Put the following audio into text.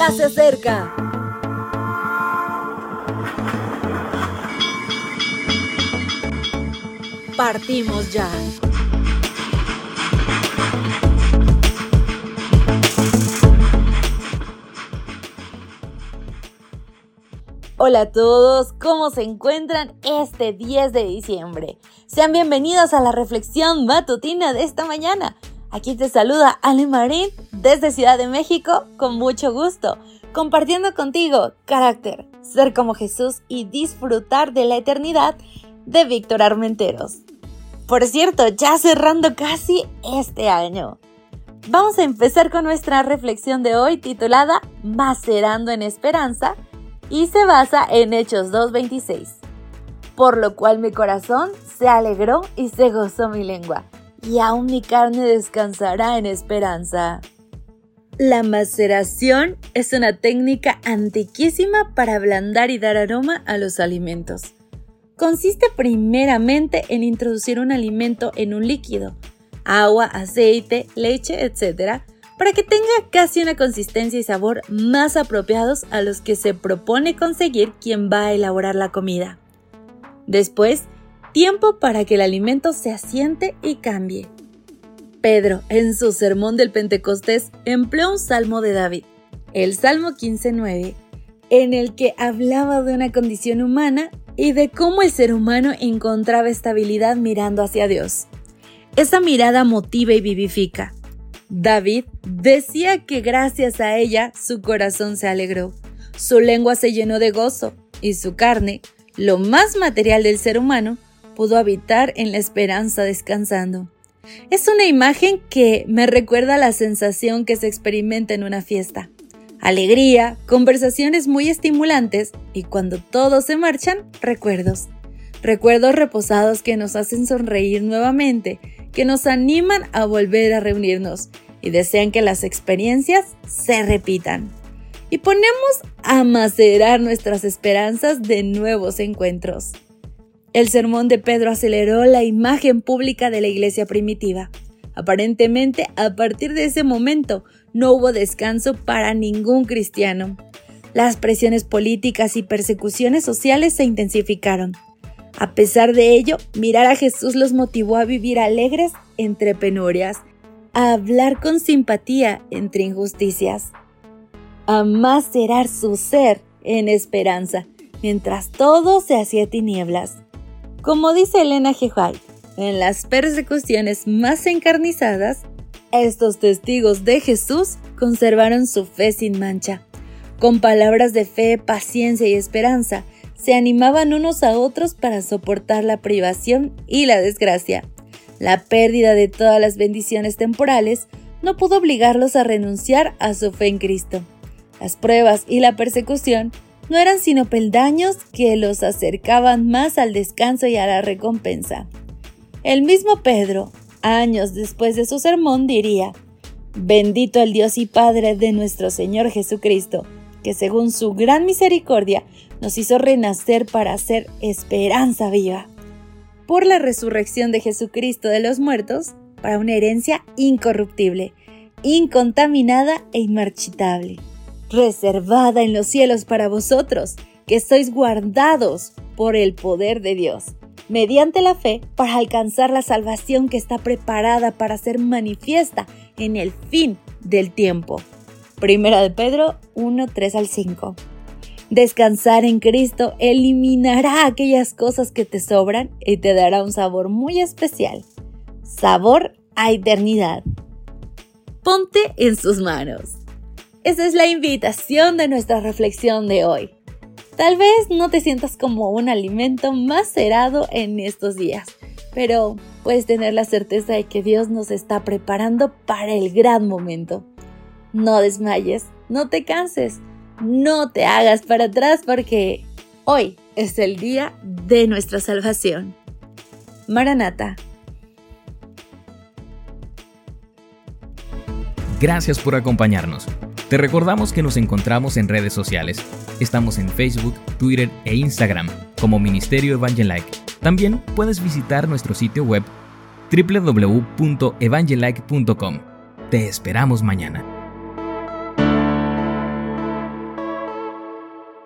ya se acerca. Partimos ya. Hola a todos, ¿cómo se encuentran este 10 de diciembre? Sean bienvenidos a la reflexión matutina de esta mañana. Aquí te saluda Ale Marín desde Ciudad de México con mucho gusto, compartiendo contigo carácter, ser como Jesús y disfrutar de la eternidad de Víctor Armenteros. Por cierto, ya cerrando casi este año. Vamos a empezar con nuestra reflexión de hoy titulada Macerando en Esperanza y se basa en Hechos 2.26. Por lo cual mi corazón se alegró y se gozó mi lengua, y aún mi carne descansará en esperanza. La maceración es una técnica antiquísima para ablandar y dar aroma a los alimentos. Consiste primeramente en introducir un alimento en un líquido, agua, aceite, leche, etc., para que tenga casi una consistencia y sabor más apropiados a los que se propone conseguir quien va a elaborar la comida. Después, tiempo para que el alimento se asiente y cambie. Pedro, en su sermón del Pentecostés, empleó un salmo de David, el Salmo 15.9, en el que hablaba de una condición humana y de cómo el ser humano encontraba estabilidad mirando hacia Dios. Esa mirada motiva y vivifica, David decía que gracias a ella su corazón se alegró, su lengua se llenó de gozo y su carne, lo más material del ser humano, pudo habitar en la esperanza descansando. Es una imagen que me recuerda la sensación que se experimenta en una fiesta. Alegría, conversaciones muy estimulantes y cuando todos se marchan, recuerdos. Recuerdos reposados que nos hacen sonreír nuevamente que nos animan a volver a reunirnos y desean que las experiencias se repitan. Y ponemos a macerar nuestras esperanzas de nuevos encuentros. El sermón de Pedro aceleró la imagen pública de la iglesia primitiva. Aparentemente, a partir de ese momento, no hubo descanso para ningún cristiano. Las presiones políticas y persecuciones sociales se intensificaron. A pesar de ello, mirar a Jesús los motivó a vivir alegres entre penurias, a hablar con simpatía entre injusticias, a macerar su ser en esperanza, mientras todo se hacía tinieblas. Como dice Elena G. en las persecuciones más encarnizadas, estos testigos de Jesús conservaron su fe sin mancha. Con palabras de fe, paciencia y esperanza, se animaban unos a otros para soportar la privación y la desgracia. La pérdida de todas las bendiciones temporales no pudo obligarlos a renunciar a su fe en Cristo. Las pruebas y la persecución no eran sino peldaños que los acercaban más al descanso y a la recompensa. El mismo Pedro, años después de su sermón, diría, Bendito el Dios y Padre de nuestro Señor Jesucristo, que según su gran misericordia nos hizo renacer para ser esperanza viva. Por la resurrección de Jesucristo de los muertos, para una herencia incorruptible, incontaminada e inmarchitable, reservada en los cielos para vosotros, que sois guardados por el poder de Dios, mediante la fe para alcanzar la salvación que está preparada para ser manifiesta en el fin del tiempo. Primera de Pedro 1, 3 al 5. Descansar en Cristo eliminará aquellas cosas que te sobran y te dará un sabor muy especial. Sabor a eternidad. Ponte en sus manos. Esa es la invitación de nuestra reflexión de hoy. Tal vez no te sientas como un alimento macerado en estos días, pero puedes tener la certeza de que Dios nos está preparando para el gran momento. No desmayes, no te canses no te hagas para atrás porque hoy es el día de nuestra salvación. Maranata. Gracias por acompañarnos. Te recordamos que nos encontramos en redes sociales. Estamos en Facebook, Twitter e Instagram como Ministerio Evangelike. También puedes visitar nuestro sitio web www.evangelike.com. Te esperamos mañana.